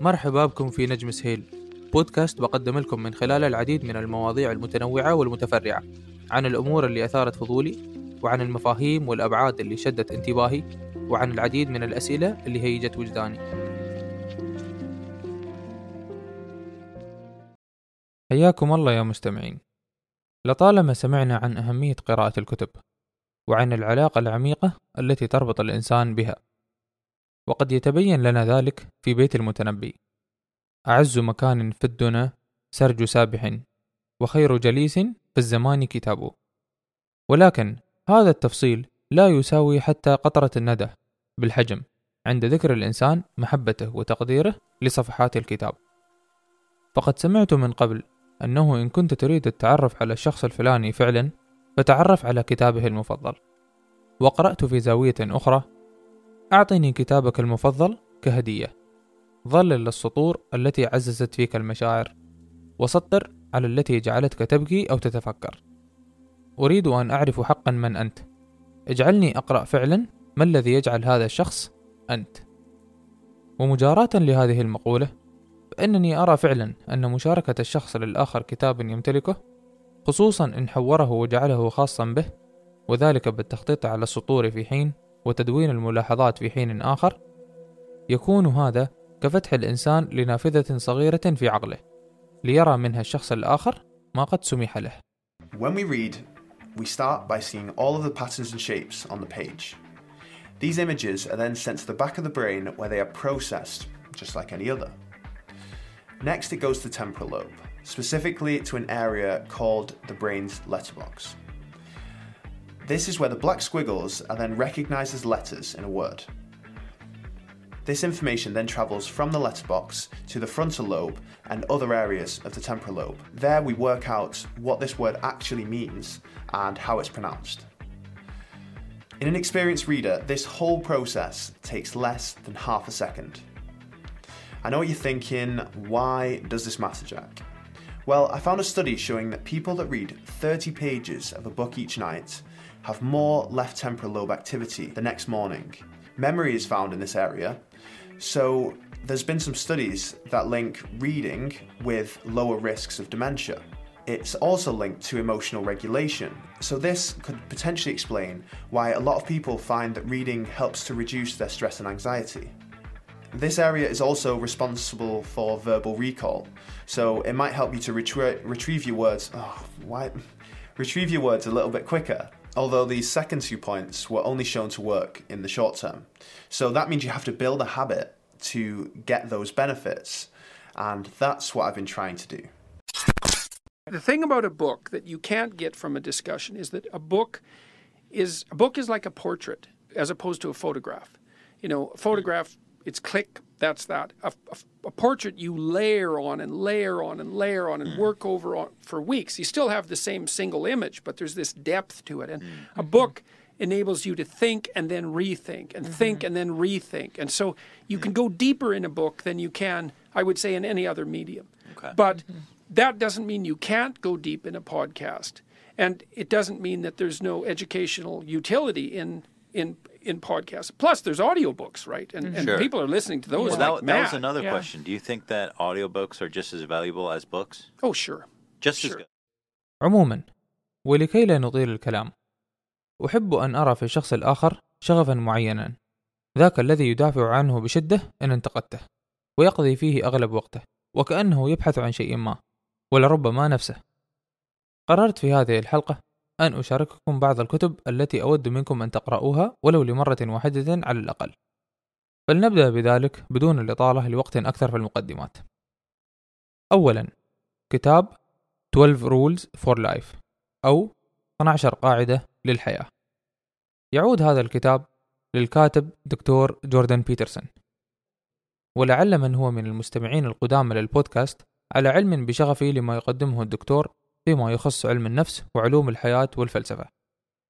مرحبا بكم في نجم سهيل بودكاست بقدم لكم من خلاله العديد من المواضيع المتنوعة والمتفرعة. عن الأمور اللي أثارت فضولي وعن المفاهيم والأبعاد اللي شدت انتباهي وعن العديد من الأسئلة اللي هيجت وجداني. حياكم الله يا مستمعين. لطالما سمعنا عن أهمية قراءة الكتب وعن العلاقة العميقة التي تربط الإنسان بها وقد يتبين لنا ذلك في بيت المتنبي. أعز مكان في الدنا سرج سابح وخير جليس في الزمان كتابه ولكن هذا التفصيل لا يساوي حتى قطرة الندى بالحجم عند ذكر الإنسان محبته وتقديره لصفحات الكتاب. فقد سمعت من قبل أنه إن كنت تريد التعرف على الشخص الفلاني فعلا فتعرف على كتابه المفضل. وقرأت في زاوية أخرى أعطني كتابك المفضل كهدية. ظلل السطور التي عززت فيك المشاعر وسطر على التي جعلتك تبكي أو تتفكر. أريد أن أعرف حقا من أنت. اجعلني أقرأ فعلا ما الذي يجعل هذا الشخص أنت؟ ومجاراة لهذه المقولة فإنني أرى فعلا أن مشاركة الشخص للآخر كتاب يمتلكه خصوصا إن حوره وجعله خاصا به وذلك بالتخطيط على السطور في حين وتدوين الملاحظات في حين آخر يكون هذا كفتح الإنسان لنافذة صغيرة في عقله ليرى منها الشخص الآخر ما قد سمح له When we read, we start by seeing all of the patterns and shapes on the page. These images are then sent to the back of the brain where they are processed, just like any other. Next, it goes to the temporal lobe, specifically to an area called the brain's letterbox. This is where the black squiggles are then recognized as letters in a word. This information then travels from the letterbox to the frontal lobe and other areas of the temporal lobe. There we work out what this word actually means and how it's pronounced. In an experienced reader, this whole process takes less than half a second. I know what you're thinking, why does this matter, Jack? Well, I found a study showing that people that read 30 pages of a book each night have more left temporal lobe activity the next morning. Memory is found in this area, so there's been some studies that link reading with lower risks of dementia. It's also linked to emotional regulation, so this could potentially explain why a lot of people find that reading helps to reduce their stress and anxiety. This area is also responsible for verbal recall, so it might help you to retrie- retrieve your words. Oh, why? Retrieve your words a little bit quicker. Although these second two points were only shown to work in the short term. So that means you have to build a habit to get those benefits, and that's what I've been trying to do. The thing about a book that you can't get from a discussion is that a book is a book is like a portrait as opposed to a photograph. You know, a photograph it's click that's that. A, a, a portrait you layer on and layer on and layer on and mm. work over on for weeks. You still have the same single image, but there's this depth to it. And mm. a book enables you to think and then rethink and think mm-hmm. and then rethink. And so you can mm. go deeper in a book than you can, I would say, in any other medium. Okay. But mm-hmm. that doesn't mean you can't go deep in a podcast. And it doesn't mean that there's no educational utility in in in podcasts. Plus, there's audiobooks, right? And, and Sure. people are listening to those Well, like that, that was another Yeah. question. Do you think that audiobooks are just as valuable as books? Oh, sure. Just as Sure. good. عموما ولكي لا نطيل الكلام أحب أن أرى في الشخص الآخر شغفا معينا ذاك الذي يدافع عنه بشدة إن انتقدته ويقضي فيه أغلب وقته وكأنه يبحث عن شيء ما ولربما نفسه قررت في هذه الحلقة أن أشارككم بعض الكتب التي أود منكم أن تقرؤوها ولو لمرة واحدة على الأقل. فلنبدأ بذلك بدون الإطالة لوقت أكثر في المقدمات. أولا كتاب 12 Rules for Life أو 12 قاعدة للحياة. يعود هذا الكتاب للكاتب دكتور جوردن بيترسون. ولعل من هو من المستمعين القدامى للبودكاست على علم بشغفي لما يقدمه الدكتور فيما يخص علم النفس وعلوم الحياة والفلسفة.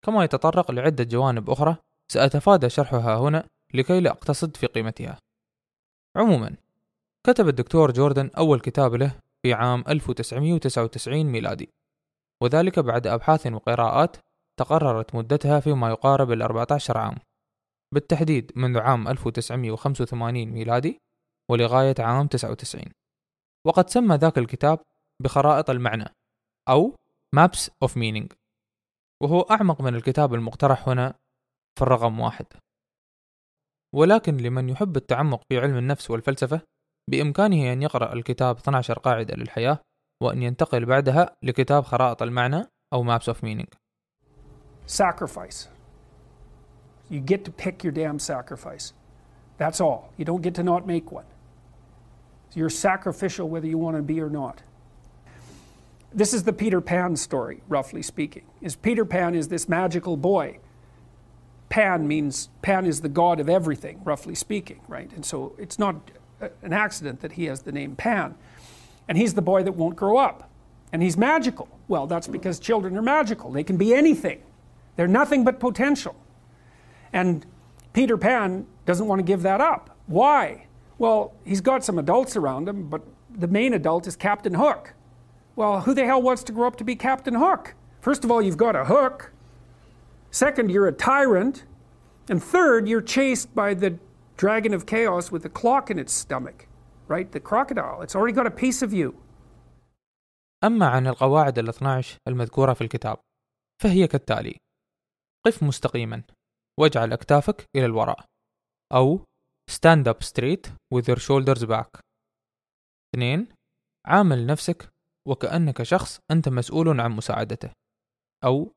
كما يتطرق لعدة جوانب أخرى سأتفادى شرحها هنا لكي لا أقتصد في قيمتها. عموما كتب الدكتور جوردن أول كتاب له في عام 1999 ميلادي. وذلك بعد أبحاث وقراءات تقررت مدتها فيما يقارب ال 14 عام. بالتحديد منذ عام 1985 ميلادي ولغاية عام 99 وقد سمى ذاك الكتاب بخرائط المعنى أو Maps of Meaning وهو أعمق من الكتاب المقترح هنا في الرقم واحد ولكن لمن يحب التعمق في علم النفس والفلسفة بإمكانه أن يقرأ الكتاب 12 قاعدة للحياة وأن ينتقل بعدها لكتاب خرائط المعنى أو Maps of Meaning Sacrifice. You get to pick your damn sacrifice. That's all. You don't get to not make one. You're sacrificial whether you want to be or not. This is the Peter Pan story, roughly speaking. Is Peter Pan is this magical boy. Pan means Pan is the god of everything, roughly speaking, right? And so it's not an accident that he has the name Pan. And he's the boy that won't grow up. And he's magical. Well, that's because children are magical. They can be anything. They're nothing but potential. And Peter Pan doesn't want to give that up. Why? Well, he's got some adults around him, but the main adult is Captain Hook. Well, who the hell wants to grow up to be Captain Hook? First of all, you've got a hook. Second, you're a tyrant. And third, you're chased by the dragon of chaos with a clock in its stomach, right? The crocodile. It's already got a piece of you. أما عن القواعد ال 12 المذكورة في الكتاب فهي كالتالي قف مستقيما واجعل أكتافك إلى الوراء أو stand up straight with your shoulders back 2 عامل نفسك وكأنك شخص أنت مسؤول عن مساعدته أو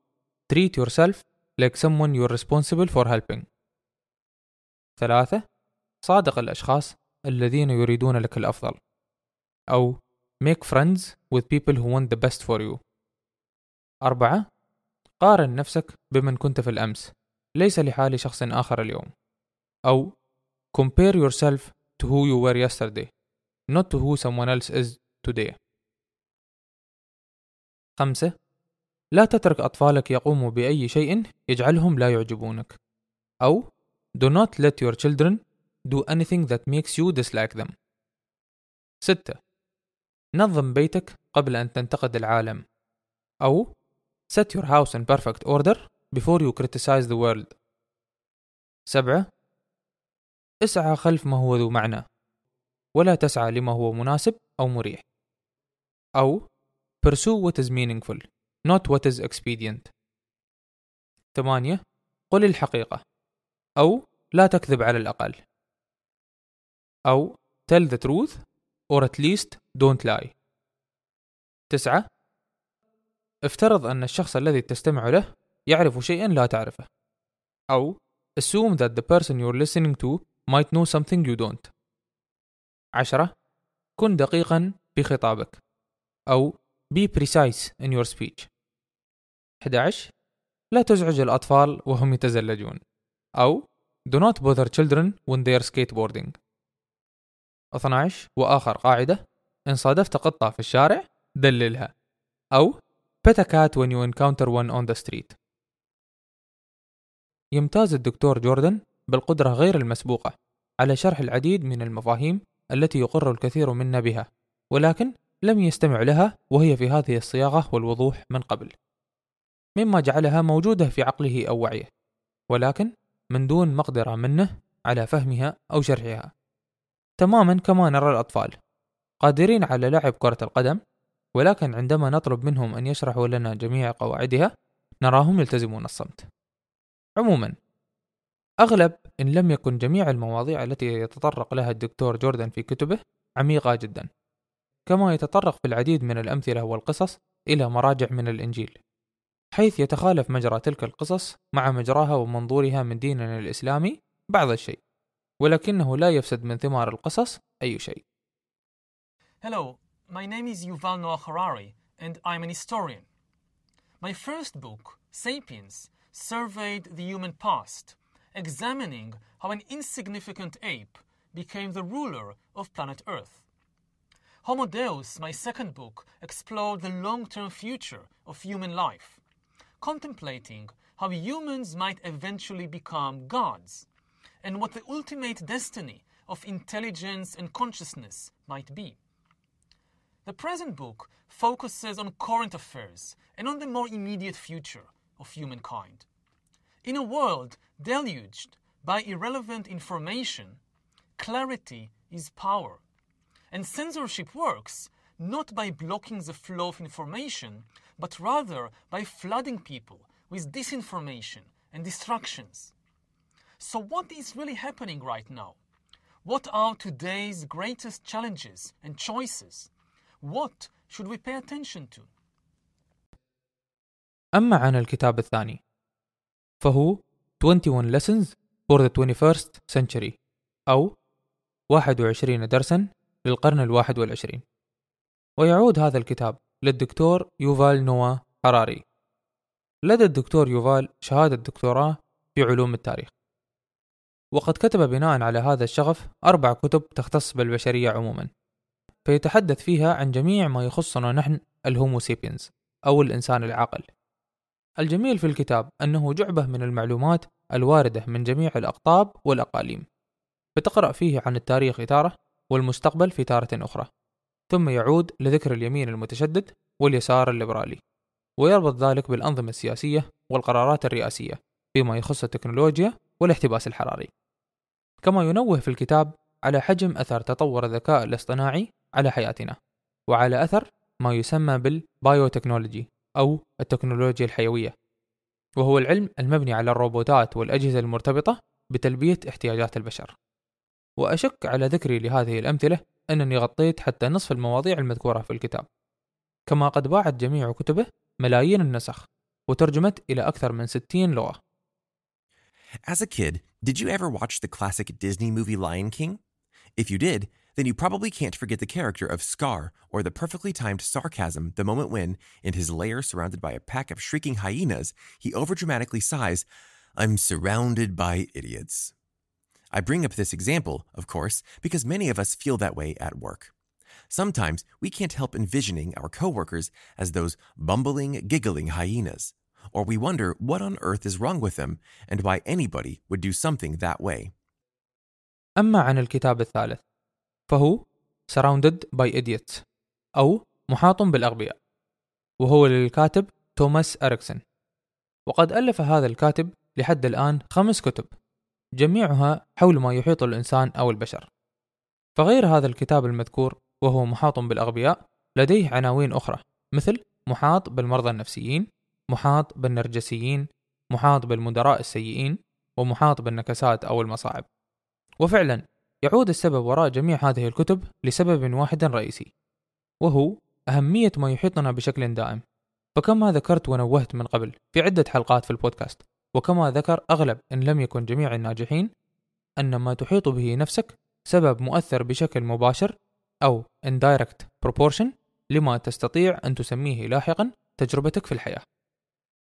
treat yourself like someone you're responsible for helping 3 صادق الأشخاص الذين يريدون لك الأفضل أو make friends with people who want the best for you أربعة قارن نفسك بمن كنت في الأمس ليس لحال شخص آخر اليوم أو compare yourself to who you were yesterday not to who someone else is today خمسة لا تترك أطفالك يقوموا بأي شيء يجعلهم لا يعجبونك. أو do not let your children do anything that makes you dislike them. ستة نظم بيتك قبل أن تنتقد العالم. أو set your house in perfect order before you criticize the world. سبعة اسعى خلف ما هو ذو معنى ولا تسعى لما هو مناسب أو مريح. أو pursue what is meaningful not what is expedient ثمانية قل الحقيقة أو لا تكذب على الأقل أو tell the truth or at least don't lie تسعة افترض أن الشخص الذي تستمع له يعرف شيئا لا تعرفه أو assume that the person you're listening to might know something you don't عشرة كن دقيقا بخطابك أو be precise in your speech. 11 لا تزعج الأطفال وهم يتزلجون. أو do not bother children when they are skateboarding. 12 وآخر قاعدة إن صادفت قطة في الشارع دللها. أو pet a cat when you encounter one on the street. يمتاز الدكتور جوردن بالقدرة غير المسبوقة على شرح العديد من المفاهيم التي يقر الكثير منا بها. ولكن لم يستمع لها وهي في هذه الصياغة والوضوح من قبل مما جعلها موجودة في عقله أو وعيه ولكن من دون مقدرة منه على فهمها أو شرحها. تماما كما نرى الأطفال قادرين على لعب كرة القدم ولكن عندما نطلب منهم أن يشرحوا لنا جميع قواعدها نراهم يلتزمون الصمت. عموما أغلب إن لم يكن جميع المواضيع التي يتطرق لها الدكتور جوردن في كتبه عميقة جدا. كما يتطرق في العديد من الأمثلة والقصص إلى مراجع من الإنجيل حيث يتخالف مجرى تلك القصص مع مجراها ومنظورها من ديننا الإسلامي بعض الشيء ولكنه لا يفسد من ثمار القصص أي شيء Hello, my name is Yuval Noah Harari, and I'm an historian. My first book, Sapiens, surveyed the human past, examining how an insignificant ape became the ruler of planet Earth. Homo Deus, my second book, explored the long term future of human life, contemplating how humans might eventually become gods, and what the ultimate destiny of intelligence and consciousness might be. The present book focuses on current affairs and on the more immediate future of humankind. In a world deluged by irrelevant information, clarity is power. And censorship works not by blocking the flow of information, but rather by flooding people with disinformation and distractions. So, what is really happening right now? What are today's greatest challenges and choices? What should we pay attention to? أما عن الكتاب الثاني فهو 21 Lessons for the 21st Century أو 21 درسا للقرن الواحد والعشرين. ويعود هذا الكتاب للدكتور يوفال نوا حراري. لدى الدكتور يوفال شهادة دكتوراه في علوم التاريخ. وقد كتب بناء على هذا الشغف أربع كتب تختص بالبشرية عموما. فيتحدث فيها عن جميع ما يخصنا نحن الهومو سيبينز أو الإنسان العاقل. الجميل في الكتاب أنه جعبة من المعلومات الواردة من جميع الأقطاب والأقاليم. فتقرأ فيه عن التاريخ إثارة والمستقبل في تارة أخرى. ثم يعود لذكر اليمين المتشدد واليسار الليبرالي ويربط ذلك بالأنظمة السياسية والقرارات الرئاسية فيما يخص التكنولوجيا والاحتباس الحراري. كما ينوه في الكتاب على حجم أثر تطور الذكاء الاصطناعي على حياتنا وعلى أثر ما يسمى بالبايوتكنولوجي أو التكنولوجيا الحيوية وهو العلم المبني على الروبوتات والأجهزة المرتبطة بتلبية احتياجات البشر. وأشك على ذكري لهذه الأمثلة أنني غطيت حتى نصف المواضيع المذكورة في الكتاب كما قد باعت جميع كتبه ملايين النسخ وترجمت إلى أكثر من 60 لغة As a kid, did you ever watch the classic Disney movie Lion King? If you did, then you probably can't forget the character of Scar or the perfectly timed sarcasm the moment when, in his lair surrounded by a pack of shrieking hyenas, he overdramatically sighs, I'm surrounded by idiots. I bring up this example, of course, because many of us feel that way at work. Sometimes we can't help envisioning our coworkers as those bumbling, giggling hyenas, or we wonder what on earth is wrong with them and why anybody would do something that way. أما عن الكتاب الثالث فهو Surrounded by Idiots أو محاط بالأغبياء وهو للكاتب توماس أريكسون وقد ألف هذا الكاتب لحد الآن خمس كتب جميعها حول ما يحيط الإنسان أو البشر. فغير هذا الكتاب المذكور وهو محاط بالأغبياء لديه عناوين أخرى مثل محاط بالمرضى النفسيين محاط بالنرجسيين محاط بالمدراء السيئين ومحاط بالنكسات أو المصاعب. وفعلا يعود السبب وراء جميع هذه الكتب لسبب واحد رئيسي وهو أهمية ما يحيطنا بشكل دائم. فكما ذكرت ونوهت من قبل في عدة حلقات في البودكاست. وكما ذكر أغلب إن لم يكن جميع الناجحين أن ما تحيط به نفسك سبب مؤثر بشكل مباشر أو indirect proportion لما تستطيع أن تسميه لاحقا تجربتك في الحياة.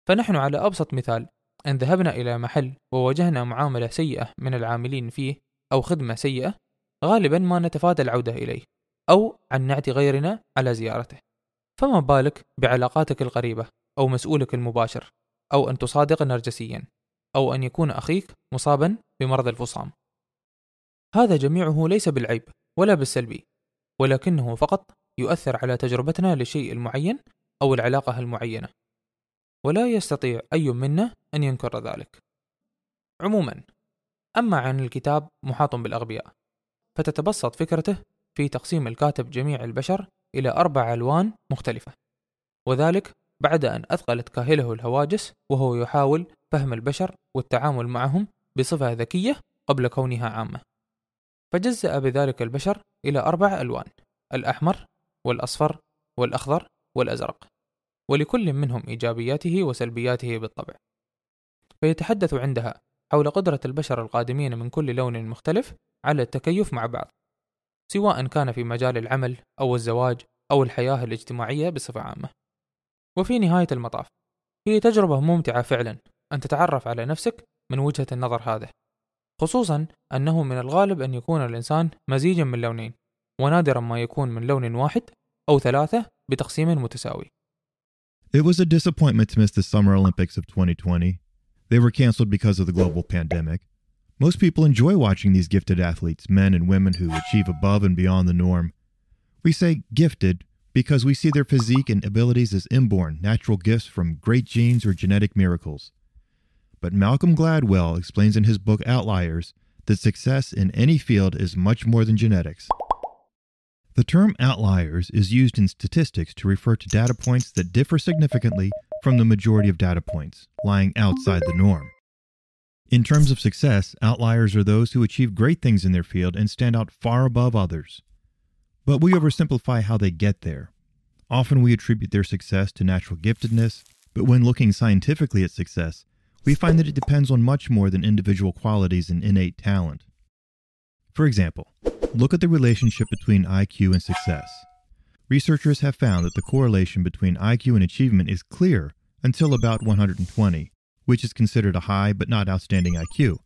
فنحن على أبسط مثال إن ذهبنا إلى محل وواجهنا معاملة سيئة من العاملين فيه أو خدمة سيئة غالبا ما نتفادى العودة إليه أو عن نعتي غيرنا على زيارته. فما بالك بعلاقاتك القريبة أو مسؤولك المباشر؟ أو أن تصادق نرجسيا أو أن يكون أخيك مصابا بمرض الفصام. هذا جميعه ليس بالعيب ولا بالسلبي ولكنه فقط يؤثر على تجربتنا للشيء المعين أو العلاقة المعينة. ولا يستطيع أي منا أن ينكر ذلك. عموما أما عن الكتاب محاط بالأغبياء فتتبسط فكرته في تقسيم الكاتب جميع البشر إلى أربع ألوان مختلفة وذلك بعد أن أثقلت كاهله الهواجس وهو يحاول فهم البشر والتعامل معهم بصفة ذكية قبل كونها عامة. فجزأ بذلك البشر إلى أربع ألوان الأحمر والأصفر والأخضر والأزرق ولكل منهم إيجابياته وسلبياته بالطبع. فيتحدث عندها حول قدرة البشر القادمين من كل لون مختلف على التكيف مع بعض سواء كان في مجال العمل أو الزواج أو الحياة الاجتماعية بصفة عامة. وفي نهاية المطاف هي تجربة ممتعة فعلا أن تتعرف على نفسك من وجهة النظر هذه خصوصا أنه من الغالب أن يكون الإنسان مزيجا من لونين ونادرا ما يكون من لون واحد أو ثلاثة بتقسيم متساوي It was a disappointment to miss the Summer Olympics of 2020. They were canceled because of the global pandemic. Most people enjoy watching these gifted athletes, men and women who achieve above and beyond the norm. We say gifted because we see their physique and abilities as inborn, natural gifts from great genes or genetic miracles. But Malcolm Gladwell explains in his book Outliers that success in any field is much more than genetics. The term outliers is used in statistics to refer to data points that differ significantly from the majority of data points, lying outside the norm. In terms of success, outliers are those who achieve great things in their field and stand out far above others. But we oversimplify how they get there. Often we attribute their success to natural giftedness, but when looking scientifically at success, we find that it depends on much more than individual qualities and innate talent. For example, look at the relationship between IQ and success. Researchers have found that the correlation between IQ and achievement is clear until about 120, which is considered a high but not outstanding IQ.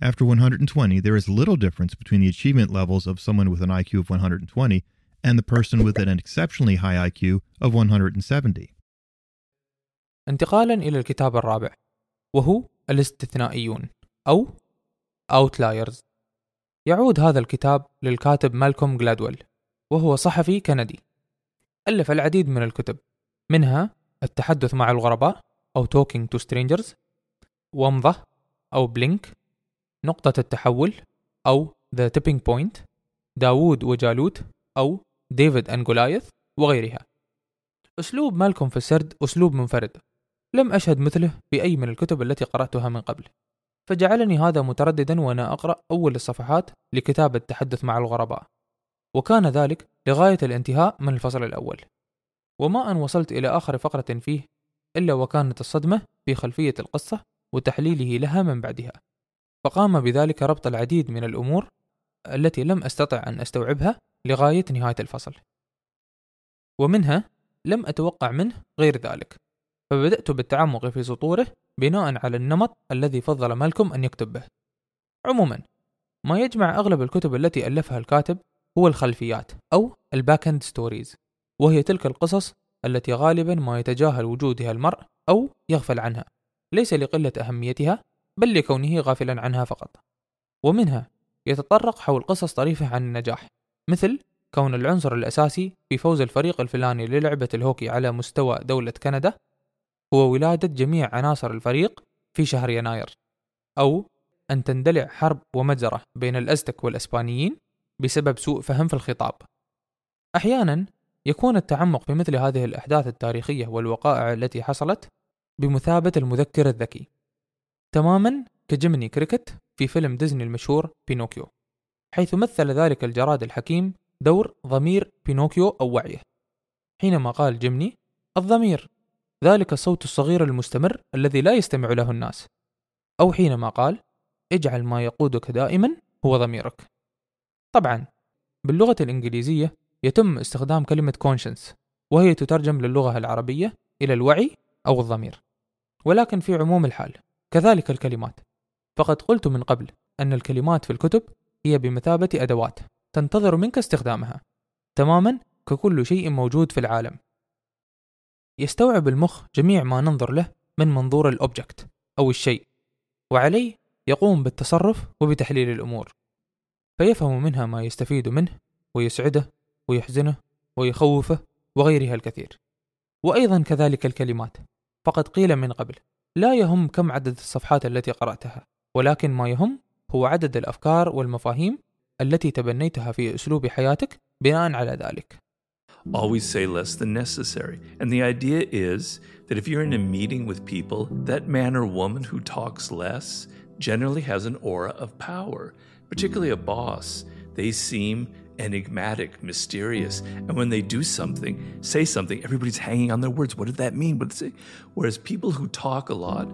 After 120, there is little difference between the achievement levels of someone with an IQ of 120 and the person with an exceptionally high IQ of 170. انتقالا إلى الكتاب الرابع وهو الاستثنائيون أو Outliers يعود هذا الكتاب للكاتب مالكوم جلادويل وهو صحفي كندي ألف العديد من الكتب منها التحدث مع الغرباء أو Talking to Strangers ومضة أو Blink نقطة التحول أو The Tipping Point داوود وجالوت أو David and Goliath وغيرها. أسلوب مالكوم في السرد أسلوب منفرد. لم أشهد مثله في أي من الكتب التي قرأتها من قبل. فجعلني هذا مترددا وأنا أقرأ أول الصفحات لكتاب التحدث مع الغرباء. وكان ذلك لغاية الانتهاء من الفصل الأول. وما أن وصلت إلى آخر فقرة فيه إلا وكانت الصدمة في خلفية القصة وتحليله لها من بعدها. فقام بذلك ربط العديد من الأمور التي لم أستطع أن أستوعبها لغاية نهاية الفصل. ومنها لم أتوقع منه غير ذلك فبدأت بالتعمق في سطوره بناء على النمط الذي فضل مالكم أن يكتب به. عموما ما يجمع أغلب الكتب التي ألفها الكاتب هو الخلفيات أو ال back end stories وهي تلك القصص التي غالبا ما يتجاهل وجودها المرء أو يغفل عنها ليس لقلة أهميتها بل لكونه غافلا عنها فقط. ومنها يتطرق حول قصص طريفة عن النجاح مثل كون العنصر الأساسي في فوز الفريق الفلاني للعبة الهوكي على مستوى دولة كندا هو ولادة جميع عناصر الفريق في شهر يناير أو أن تندلع حرب ومجزرة بين الأزتك والأسبانيين بسبب سوء فهم في الخطاب. أحيانا يكون التعمق في مثل هذه الأحداث التاريخية والوقائع التي حصلت بمثابة المذكر الذكي. تماما كجيميني كريكت في فيلم ديزني المشهور بينوكيو حيث مثل ذلك الجراد الحكيم دور ضمير بينوكيو أو وعيه. حينما قال جيمني الضمير ذلك الصوت الصغير المستمر الذي لا يستمع له الناس. أو حينما قال اجعل ما يقودك دائما هو ضميرك. طبعا باللغة الإنجليزية يتم استخدام كلمة conscience وهي تترجم للغة العربية إلى الوعي أو الضمير ولكن في عموم الحال كذلك الكلمات. فقد قلت من قبل أن الكلمات في الكتب هي بمثابة أدوات تنتظر منك استخدامها. تماما ككل شيء موجود في العالم. يستوعب المخ جميع ما ننظر له من منظور الأوبجكت أو الشيء وعليه يقوم بالتصرف وبتحليل الأمور. فيفهم منها ما يستفيد منه ويسعده ويحزنه ويخوفه وغيرها الكثير. وأيضا كذلك الكلمات. فقد قيل من قبل لا يهم كم عدد الصفحات التي قرأتها ولكن ما يهم هو عدد الأفكار والمفاهيم التي تبنيتها في أسلوب حياتك بناء على ذلك always say less than necessary. And the idea is that if you're in a meeting with people, that man or woman who talks less generally has an aura of power, particularly a boss. They seem enigmatic, mysterious, and when they do something, say something, everybody's hanging on their words. What did that mean? What did it? Whereas people who talk a lot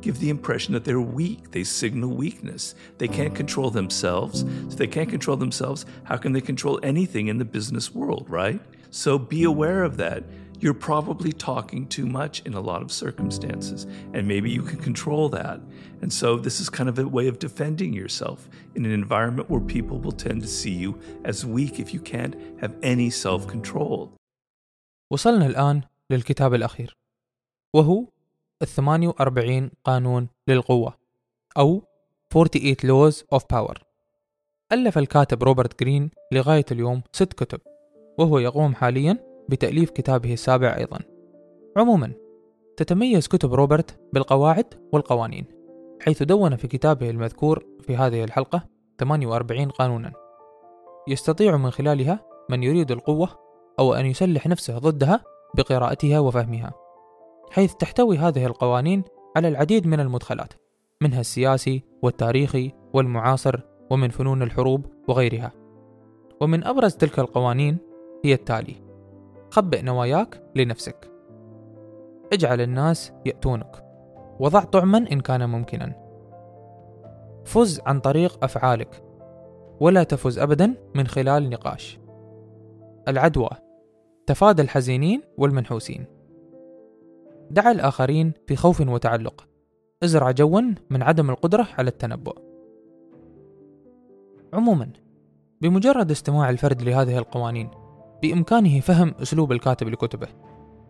give the impression that they're weak. They signal weakness. They can't control themselves. So they can't control themselves. How can they control anything in the business world, right? So be aware of that You're probably talking too much in a lot of circumstances, and maybe you can control that. And so, this is kind of a way of defending yourself in an environment where people will tend to see you as weak if you can't have any self control. وصلنا الآن للكتاب الأخير وهو ال 48 قانون للقوة أو 48 Laws of Power ألف الكاتب روبرت جرين لغاية اليوم ست كتب وهو يقوم حاليا بتأليف كتابه السابع أيضا. عموما تتميز كتب روبرت بالقواعد والقوانين حيث دون في كتابه المذكور في هذه الحلقة 48 قانونا. يستطيع من خلالها من يريد القوة أو أن يسلح نفسه ضدها بقراءتها وفهمها حيث تحتوي هذه القوانين على العديد من المدخلات منها السياسي والتاريخي والمعاصر ومن فنون الحروب وغيرها. ومن أبرز تلك القوانين هي التالي خبئ نواياك لنفسك. اجعل الناس يأتونك. وضع طعما إن كان ممكنا. فز عن طريق أفعالك. ولا تفز أبدا من خلال نقاش. العدوى. تفادى الحزينين والمنحوسين. دع الآخرين في خوف وتعلق. ازرع جوا من عدم القدرة على التنبؤ. عموما بمجرد استماع الفرد لهذه القوانين بإمكانه فهم أسلوب الكاتب لكتبه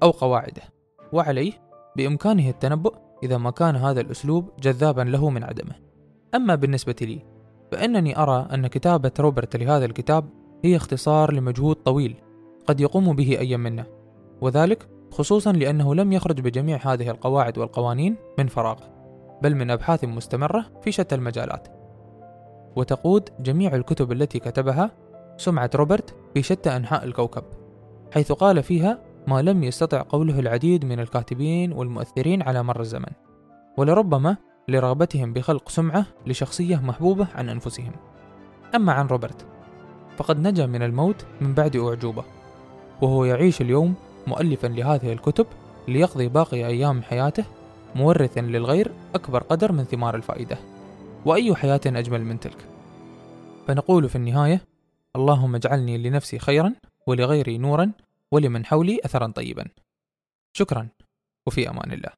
أو قواعده وعليه بإمكانه التنبؤ إذا ما كان هذا الأسلوب جذابا له من عدمه. أما بالنسبة لي فإنني أرى أن كتابة روبرت لهذا الكتاب هي اختصار لمجهود طويل قد يقوم به أي منا وذلك خصوصا لأنه لم يخرج بجميع هذه القواعد والقوانين من فراغ بل من أبحاث مستمرة في شتى المجالات. وتقود جميع الكتب التي كتبها سمعة روبرت في شتى أنحاء الكوكب حيث قال فيها ما لم يستطع قوله العديد من الكاتبين والمؤثرين على مر الزمن ولربما لرغبتهم بخلق سمعة لشخصية محبوبة عن أنفسهم. أما عن روبرت فقد نجا من الموت من بعد أعجوبة وهو يعيش اليوم مؤلفا لهذه الكتب ليقضي باقي أيام حياته مورثا للغير أكبر قدر من ثمار الفائدة. وأي حياة أجمل من تلك؟ فنقول في النهاية اللهم اجعلني لنفسي خيرا ولغيري نورا ولمن حولي أثرا طيبا. شكرا وفي أمان الله.